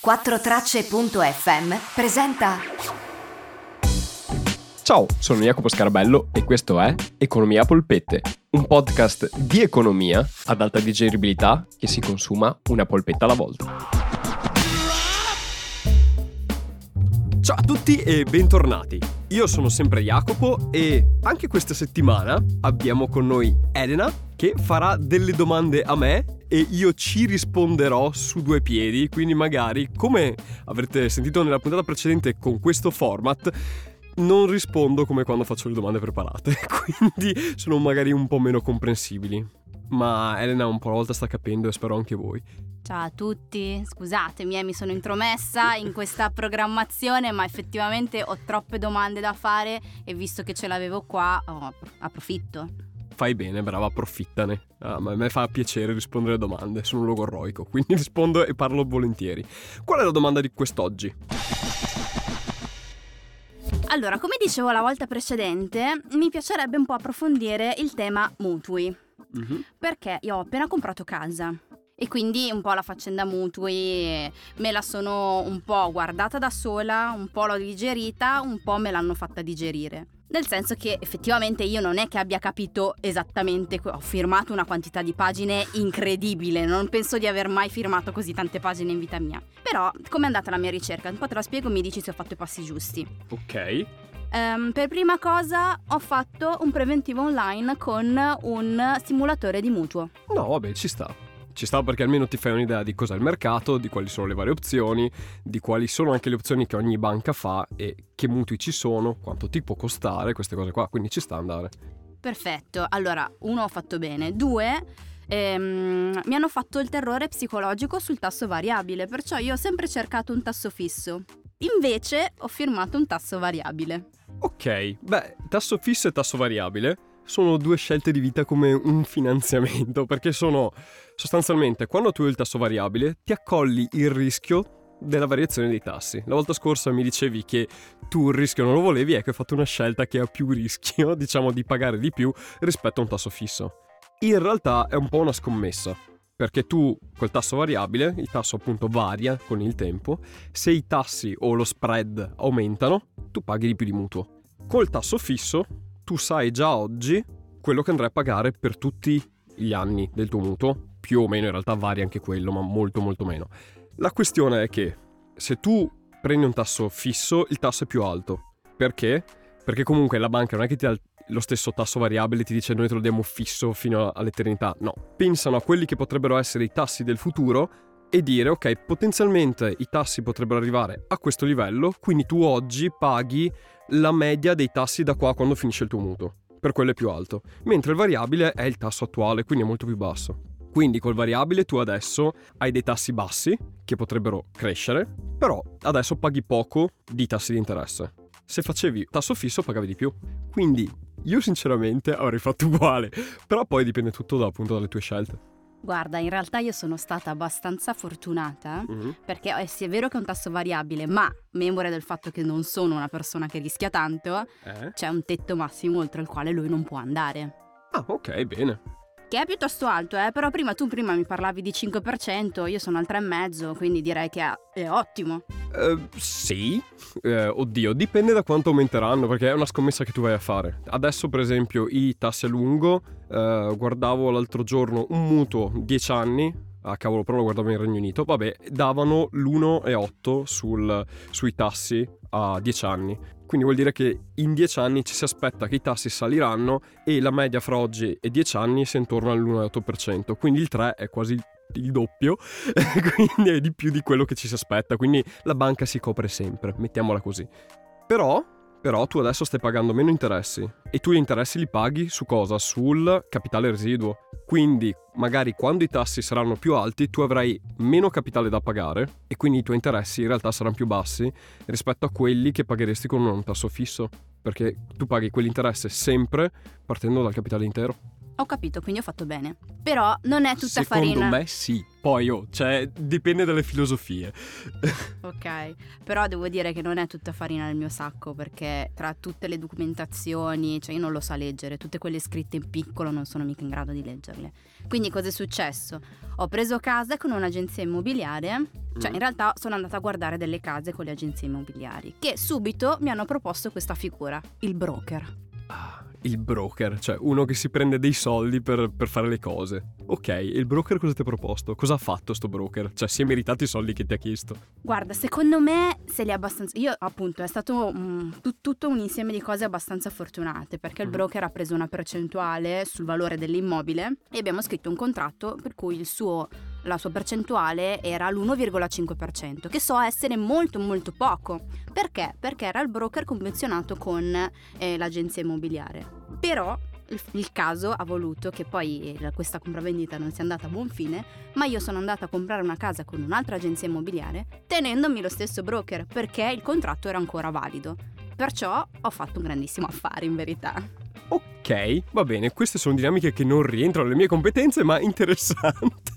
4tracce.fm presenta Ciao, sono Jacopo Scarabello e questo è Economia Polpette, un podcast di economia ad alta digeribilità che si consuma una polpetta alla volta. Ciao a tutti e bentornati. Io sono sempre Jacopo e anche questa settimana abbiamo con noi Elena che farà delle domande a me e io ci risponderò su due piedi, quindi magari come avrete sentito nella puntata precedente con questo format non rispondo come quando faccio le domande preparate, quindi sono magari un po' meno comprensibili. Ma Elena un po' alla volta sta capendo e spero anche voi. Ciao a tutti, scusatemi, eh, mi sono intromessa in questa programmazione, ma effettivamente ho troppe domande da fare e visto che ce l'avevo qua, oh, approfitto. Fai bene, brava, approfittane. Ah, a me fa piacere rispondere alle domande, sono un logorroico, quindi rispondo e parlo volentieri. Qual è la domanda di quest'oggi? Allora, come dicevo la volta precedente, mi piacerebbe un po' approfondire il tema mutui. Mm-hmm. Perché io ho appena comprato casa e quindi un po' la faccenda mutui me la sono un po' guardata da sola, un po' l'ho digerita, un po' me l'hanno fatta digerire. Nel senso che effettivamente io non è che abbia capito esattamente, ho firmato una quantità di pagine incredibile, non penso di aver mai firmato così tante pagine in vita mia. Però, com'è andata la mia ricerca? Un po' te la spiego e mi dici se ho fatto i passi giusti. Ok. Um, per prima cosa ho fatto un preventivo online con un simulatore di mutuo. No, vabbè, ci sta. Ci sta perché almeno ti fai un'idea di cos'è il mercato, di quali sono le varie opzioni, di quali sono anche le opzioni che ogni banca fa e che mutui ci sono, quanto ti può costare, queste cose qua, quindi ci sta andare. Perfetto, allora uno ho fatto bene, due ehm, mi hanno fatto il terrore psicologico sul tasso variabile, perciò io ho sempre cercato un tasso fisso. Invece ho firmato un tasso variabile. Ok, beh, tasso fisso e tasso variabile sono due scelte di vita come un finanziamento, perché sono sostanzialmente quando tu hai il tasso variabile ti accolli il rischio della variazione dei tassi. La volta scorsa mi dicevi che tu il rischio non lo volevi, ecco hai fatto una scelta che ha più rischio, diciamo di pagare di più rispetto a un tasso fisso. In realtà è un po' una scommessa, perché tu col tasso variabile, il tasso appunto varia con il tempo, se i tassi o lo spread aumentano, tu paghi di più di mutuo. Col tasso fisso tu sai già oggi quello che andrai a pagare per tutti gli anni del tuo mutuo, più o meno in realtà varia anche quello, ma molto molto meno. La questione è che se tu prendi un tasso fisso, il tasso è più alto. Perché? Perché comunque la banca non è che ti dà lo stesso tasso variabile e ti dice noi te lo diamo fisso fino all'eternità. No, pensano a quelli che potrebbero essere i tassi del futuro e dire ok, potenzialmente i tassi potrebbero arrivare a questo livello, quindi tu oggi paghi la media dei tassi da qua quando finisce il tuo mutuo, per quello è più alto, mentre il variabile è il tasso attuale, quindi è molto più basso. Quindi col variabile tu adesso hai dei tassi bassi che potrebbero crescere, però adesso paghi poco di tassi di interesse. Se facevi tasso fisso pagavi di più. Quindi io sinceramente avrei fatto uguale, però poi dipende tutto da, appunto dalle tue scelte. Guarda, in realtà io sono stata abbastanza fortunata mm-hmm. perché eh, sì, è vero che è un tasso variabile, ma memore del fatto che non sono una persona che rischia tanto, eh? c'è un tetto massimo oltre il quale lui non può andare. Ah, ok, bene che è piuttosto alto, eh? però prima tu prima mi parlavi di 5%, io sono al 3,5%, quindi direi che è ottimo. Uh, sì, uh, oddio, dipende da quanto aumenteranno, perché è una scommessa che tu vai a fare. Adesso, per esempio, i tassi a lungo, uh, guardavo l'altro giorno un mutuo 10 anni, ah cavolo, però lo guardavo in Regno Unito, vabbè, davano l'1,8 sul, sui tassi a 10 anni. Quindi vuol dire che in 10 anni ci si aspetta che i tassi saliranno e la media fra oggi e 10 anni sia intorno all'1,8%. Quindi il 3 è quasi il doppio, quindi è di più di quello che ci si aspetta. Quindi la banca si copre sempre, mettiamola così. Però però tu adesso stai pagando meno interessi e tu gli interessi li paghi su cosa? Sul capitale residuo. Quindi magari quando i tassi saranno più alti tu avrai meno capitale da pagare e quindi i tuoi interessi in realtà saranno più bassi rispetto a quelli che pagheresti con un tasso fisso, perché tu paghi quell'interesse sempre partendo dal capitale intero. Ho capito, quindi ho fatto bene. Però non è tutta Secondo farina. me sì. Poi, oh, cioè, dipende dalle filosofie. Ok, però devo dire che non è tutta farina nel mio sacco perché tra tutte le documentazioni, cioè io non lo so leggere, tutte quelle scritte in piccolo non sono mica in grado di leggerle. Quindi cosa è successo? Ho preso casa con un'agenzia immobiliare, cioè Mm. in realtà sono andata a guardare delle case con le agenzie immobiliari che subito mi hanno proposto questa figura, il broker. Ah, il broker, cioè uno che si prende dei soldi per, per fare le cose. Ok, e il broker cosa ti ha proposto? Cosa ha fatto sto broker? Cioè, si è meritato i soldi che ti ha chiesto? Guarda, secondo me se li ha abbastanza. Io, appunto, è stato mm, tut- tutto un insieme di cose abbastanza fortunate perché il Mhm. broker ha preso una percentuale sul valore dell'immobile e abbiamo scritto un contratto per cui il suo, la sua percentuale era l'1,5%, che so essere molto molto poco. Perché? Perché era il broker convenzionato con eh, l'agenzia immobiliare. Però il, il caso ha voluto che poi eh, questa compravendita non sia andata a buon fine, ma io sono andata a comprare una casa con un'altra agenzia immobiliare tenendomi lo stesso broker perché il contratto era ancora valido. Perciò ho fatto un grandissimo affare in verità. Ok, va bene, queste sono dinamiche che non rientrano nelle mie competenze, ma interessanti.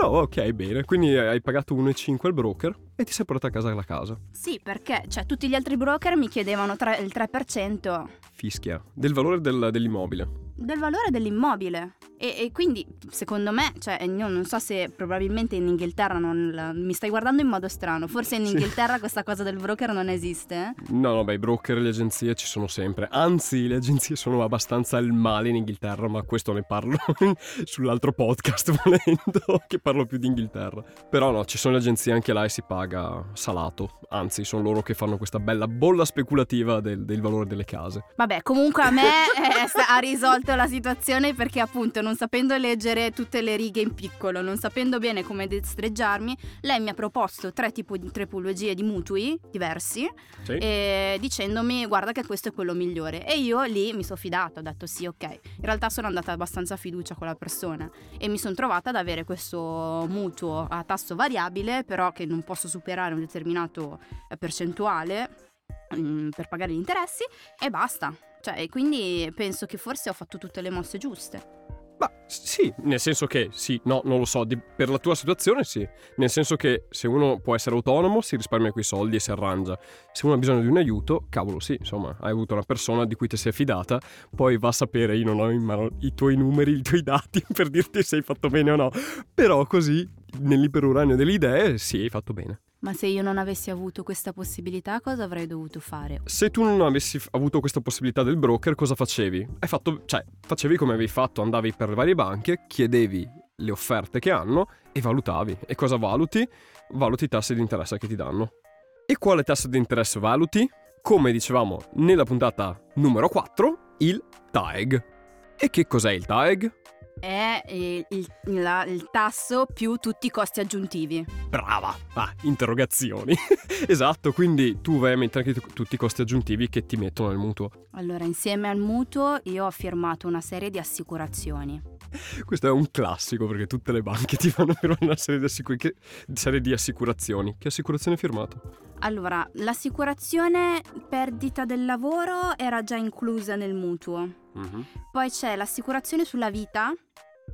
No, ok, bene. Quindi hai pagato 1,5 al broker e ti sei portato a casa la casa. Sì, perché cioè, tutti gli altri broker mi chiedevano tre- il 3% Fischia. Del valore del- dell'immobile. Del valore dell'immobile. E, e quindi, secondo me, cioè, io non so se probabilmente in Inghilterra non la- mi stai guardando in modo strano. Forse in Sì. Inghilterra questa cosa del broker non esiste. eh? No, no, beh, i broker e le agenzie ci sono sempre. Anzi, le agenzie sono abbastanza il male in Inghilterra, ma questo ne parlo sull'altro podcast volendo, che parlo più di Inghilterra. Però no, ci sono le agenzie anche là e si paga salato. Anzi, sono loro che fanno questa bella bolla speculativa del, del valore delle case. Vabbè, comunque a me eh, sta- ha risolto la situazione perché appunto non sapendo leggere tutte le righe in piccolo, non sapendo bene come destreggiarmi, lei mi ha proposto tre, tipo di, tipologie di mutui diversi Sì? e dicendomi guarda che questo è quello migliore. E io lì mi sono fidata, ho detto sì ok, in realtà sono andata abbastanza fiducia con la persona e mi sono trovata ad avere questo mutuo a tasso variabile però che non posso superare un determinato eh, percentuale mm, per pagare gli interessi e basta. Cioè, quindi penso che forse ho fatto tutte le mosse giuste. Ma sì, nel senso che sì, no, non lo so, di- per la tua situazione sì, nel senso che se uno può essere autonomo si risparmia quei soldi e si arrangia, se uno ha bisogno di un aiuto, cavolo sì, insomma, hai avuto una persona di cui ti sei affidata, poi va a sapere, io non ho in mano i tuoi numeri, i tuoi dati per dirti se hai fatto bene o no, però così nel libero uranio delle idee sì, hai fatto bene. Ma se io non avessi avuto questa possibilità, cosa avrei dovuto fare? Se tu non avessi avuto questa possibilità del broker, cosa facevi? Hai fatto, cioè, facevi come avevi fatto, andavi per le varie banche, chiedevi le offerte che hanno e valutavi. E cosa valuti? Valuti i tassi di interesse che ti danno. E quale tasso di interesse valuti? Come dicevamo nella puntata numero 4, il TAEG. E che cos'è il TAEG? È il, il- la- il tasso più tutti i costi aggiuntivi. Brava! Ah, interrogazioni. esatto, quindi tu vai a mettere anche tu- tutti i costi aggiuntivi che ti mettono nel mutuo. Allora, insieme al mutuo io ho firmato una serie di assicurazioni. Questo è un classico perché tutte le banche ti fanno firmare una serie di, assicur- che- serie di assicurazioni. Che assicurazione hai firmato? Allora, l'assicurazione perdita del lavoro era già inclusa nel mutuo. Poi c'è l'assicurazione sulla vita,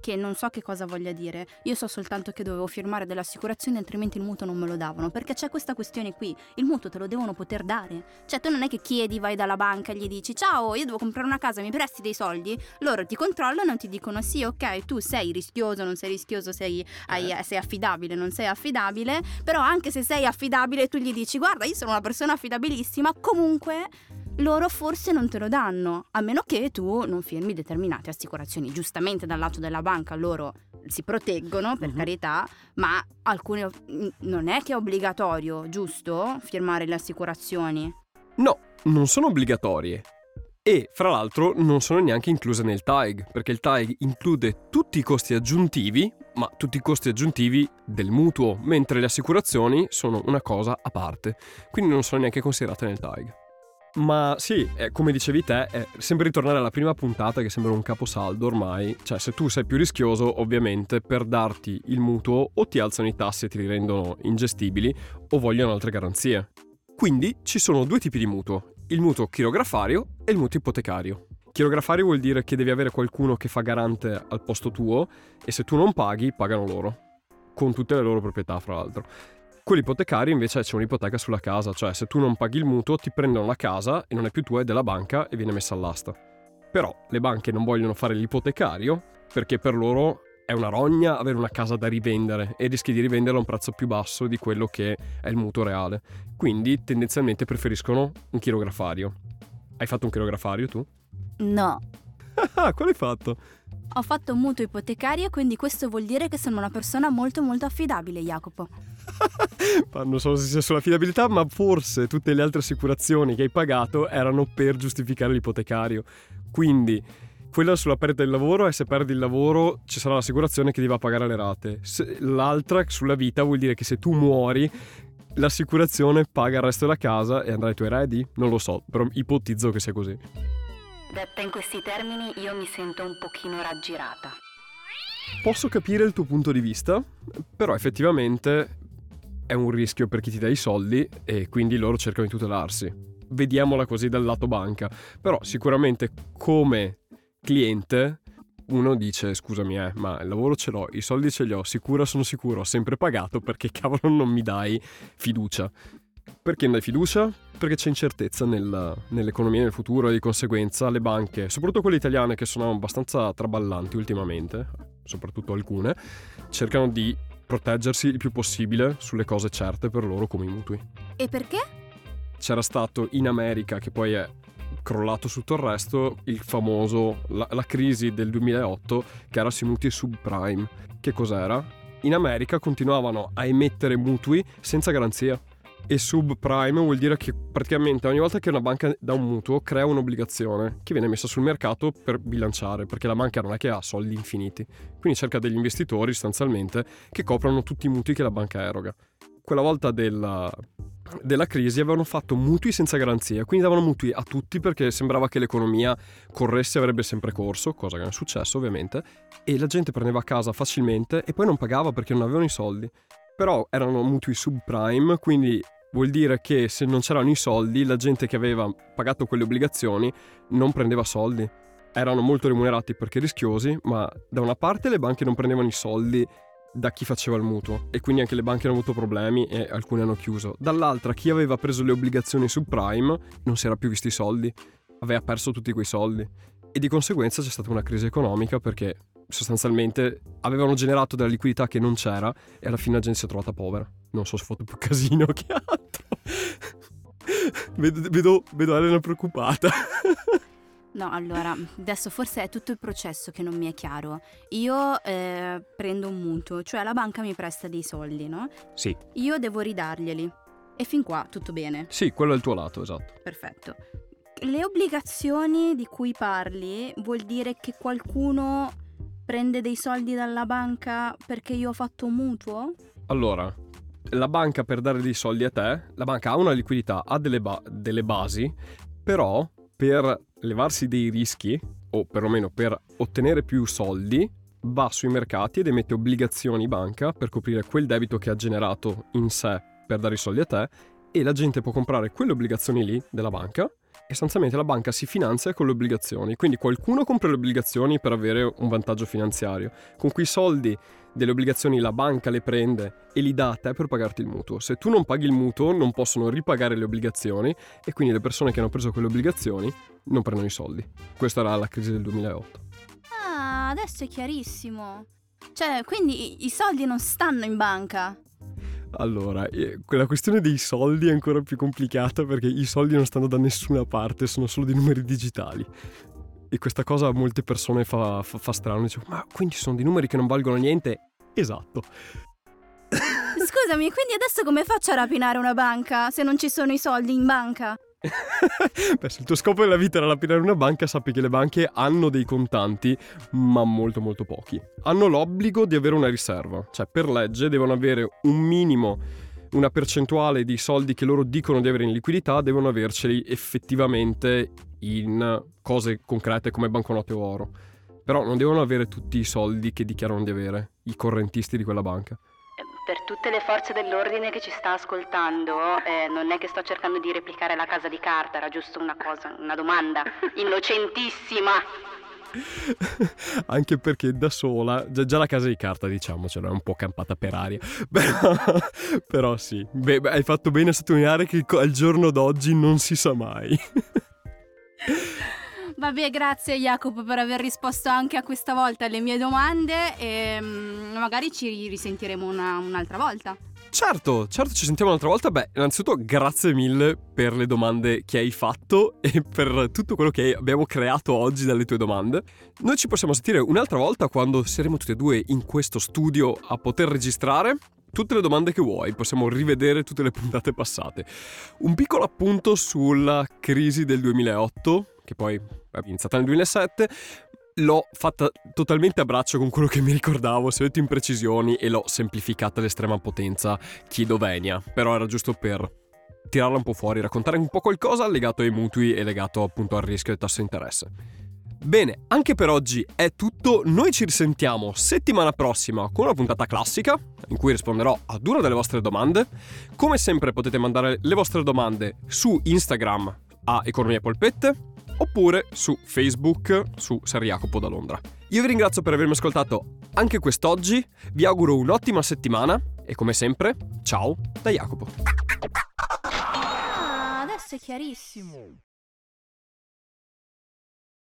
che non so che cosa voglia dire. Io so soltanto che dovevo firmare delle assicurazioni, altrimenti il mutuo non me lo davano. Perché c'è questa questione qui: il mutuo te lo devono poter dare. Cioè, tu non è che chiedi, vai dalla banca e gli dici: Ciao, io devo comprare una casa, mi presti dei soldi? Loro ti controllano e ti dicono: Sì, ok, tu sei rischioso, non sei rischioso, sei, hai- sei affidabile, non sei affidabile. Però anche se sei affidabile, tu gli dici: Guarda, io sono una persona affidabilissima, comunque loro forse non te lo danno, a meno che tu non firmi determinate assicurazioni. Giustamente dal lato della banca loro si proteggono, per Mhm. carità, ma alcune non è che è obbligatorio, giusto? Firmare le assicurazioni. No, non sono obbligatorie. E, fra l'altro, non sono neanche incluse nel TAEG, perché il TAEG include tutti i costi aggiuntivi, ma tutti i costi aggiuntivi del mutuo, mentre le assicurazioni sono una cosa a parte, quindi non sono neanche considerate nel TAEG. Ma sì, eh, come dicevi te, è sempre ritornare alla prima puntata che sembra un caposaldo ormai, cioè se tu sei più rischioso, ovviamente per darti il mutuo o ti alzano i tassi e ti li rendono ingestibili o vogliono altre garanzie. Quindi ci sono due tipi di mutuo, il mutuo chirografario e il mutuo ipotecario. Chirografario vuol dire che devi avere qualcuno che fa garante al posto tuo e se tu non paghi, pagano loro, con tutte le loro proprietà, fra l'altro. Quelli ipotecari invece c'è un'ipoteca sulla casa, cioè se tu non paghi il mutuo ti prendono la casa e non è più tua, è della banca e viene messa all'asta. Però le banche non vogliono fare l'ipotecario perché per loro è una rogna avere una casa da rivendere e rischi di rivenderla a un prezzo più basso di quello che è il mutuo reale. Quindi tendenzialmente preferiscono un chirografario. Hai fatto un chirografario tu? No. Ah, quale hai fatto? Ho fatto un mutuo ipotecario, quindi questo vuol dire che sono una persona molto molto affidabile, Jacopo. non so se sia sull'affidabilità, ma forse tutte le altre assicurazioni che hai pagato erano per giustificare l'ipotecario. Quindi quella sulla perdita del lavoro e se perdi il lavoro ci sarà l'assicurazione che ti va a pagare le rate. Se, l'altra sulla vita vuol dire che se tu muori l'assicurazione paga il resto della casa e andrai ai tuoi eredi? Non lo so, però ipotizzo che sia così. Detta in questi termini io mi sento un pochino raggirata. Posso capire il tuo punto di vista, però effettivamente è un rischio per chi ti dà i soldi e quindi loro cercano di tutelarsi. Vediamola così dal lato banca, però sicuramente come cliente uno dice scusami eh, ma il lavoro ce l'ho, i soldi ce li ho, sicuro sono sicuro, ho sempre pagato perché cavolo non mi dai fiducia. Perché non dai fiducia? Perché c'è incertezza nel, nell'economia nel futuro e di conseguenza le banche, soprattutto quelle italiane che sono abbastanza traballanti ultimamente, soprattutto alcune, cercano di proteggersi il più possibile sulle cose certe per loro come i mutui. E perché? C'era stato in America, che poi è crollato tutto il resto, il famoso, la, la crisi del 2008 che era sui mutui subprime. Che cos'era? In America continuavano a emettere mutui senza garanzia. E subprime vuol dire che praticamente ogni volta che una banca dà un mutuo crea un'obbligazione che viene messa sul mercato per bilanciare, perché la banca non è che ha soldi infiniti. Quindi cerca degli investitori sostanzialmente che coprano tutti i mutui che la banca eroga. Quella volta della, della crisi avevano fatto mutui senza garanzia, quindi davano mutui a tutti perché sembrava che l'economia corresse e avrebbe sempre corso, cosa che non è successo ovviamente, e la gente prendeva a casa facilmente e poi non pagava perché non avevano i soldi. Però erano mutui subprime, quindi vuol dire che se non c'erano i soldi, la gente che aveva pagato quelle obbligazioni non prendeva soldi. Erano molto remunerati perché rischiosi, ma da una parte le banche non prendevano i soldi da chi faceva il mutuo e quindi anche le banche hanno avuto problemi e alcune hanno chiuso. Dall'altra chi aveva preso le obbligazioni subprime non si era più visto i soldi, aveva perso tutti quei soldi e di conseguenza c'è stata una crisi economica perché sostanzialmente avevano generato della liquidità che non c'era e alla fine la gente si è trovata povera. Non so se fatto più casino che altro. vedo, vedo, vedo Elena preoccupata. No, allora, adesso forse è tutto il processo che non mi è chiaro. Io eh, prendo un mutuo, cioè la banca mi presta dei soldi, no? Sì. Io devo ridarglieli. E fin qua tutto bene. Sì, quello è il tuo lato, esatto. Perfetto. Le obbligazioni di cui parli vuol dire che qualcuno prende dei soldi dalla banca perché io ho fatto un mutuo? Allora, la banca per dare dei soldi a te, la banca ha una liquidità, ha delle, ba- delle basi, però per levarsi dei rischi, o perlomeno per ottenere più soldi, va sui mercati ed emette obbligazioni banca per coprire quel debito che ha generato in sé per dare i soldi a te e la gente può comprare quelle obbligazioni lì della banca sostanzialmente la banca si finanzia con le obbligazioni. Quindi qualcuno compra le obbligazioni per avere un vantaggio finanziario. Con quei soldi delle obbligazioni la banca le prende e li dà a te per pagarti il mutuo. Se tu non paghi il mutuo non possono ripagare le obbligazioni e quindi le persone che hanno preso quelle obbligazioni non prendono i soldi. Questa era la crisi del 2008. Ah, adesso è chiarissimo. Cioè, quindi i soldi non stanno in banca. Allora, quella questione dei soldi è ancora più complicata perché i soldi non stanno da nessuna parte, sono solo dei numeri digitali. E questa cosa a molte persone fa, fa, fa strano. Dicevo, ma quindi sono dei numeri che non valgono niente? Esatto. Scusami, quindi adesso come faccio a rapinare una banca se non ci sono i soldi in banca? Beh, se il tuo scopo nella vita era lapidare una banca, sappi che le banche hanno dei contanti, ma molto molto pochi. Hanno l'obbligo di avere una riserva, cioè per legge devono avere un minimo, una percentuale di soldi che loro dicono di avere in liquidità, devono averceli effettivamente in cose concrete come banconote o oro. Però non devono avere tutti i soldi che dichiarano di avere, i correntisti di quella banca. Per tutte le forze dell'ordine che ci sta ascoltando, eh, non è che sto cercando di replicare la casa di carta, era giusto una cosa, una domanda innocentissima. Anche perché da sola, già, già la casa di carta diciamocelo, è un po' campata per aria. Però, però sì, Beh, hai fatto bene a sottolineare che al giorno d'oggi non si sa mai. Vabbè, grazie Jacopo per aver risposto anche a questa volta alle mie domande e mm, magari ci risentiremo una, un'altra volta. Certo, certo, ci sentiamo un'altra volta. Beh, innanzitutto grazie mille per le domande che hai fatto e per tutto quello che abbiamo creato oggi dalle tue domande. Noi ci possiamo sentire un'altra volta quando saremo tutti e due in questo studio a poter registrare tutte le domande che vuoi, possiamo rivedere tutte le puntate passate. Un piccolo appunto sulla crisi del 2008, che poi è iniziata nel 2007, l'ho fatta totalmente a braccio con quello che mi ricordavo, se ho detto imprecisioni e l'ho semplificata all'estrema potenza chiedo venia, però era giusto per tirarla un po' fuori, raccontare un po' qualcosa legato ai mutui e legato appunto al rischio del tasso di interesse. Bene, anche per oggi è tutto, noi ci risentiamo settimana prossima con una puntata classica in cui risponderò ad una delle vostre domande. Come sempre potete mandare le vostre domande su Instagram a Economia Polpette oppure su Facebook su Ser Jacopo da Londra. Io vi ringrazio per avermi ascoltato anche quest'oggi, vi auguro un'ottima settimana e come sempre, ciao da Jacopo. Ah, adesso è chiarissimo.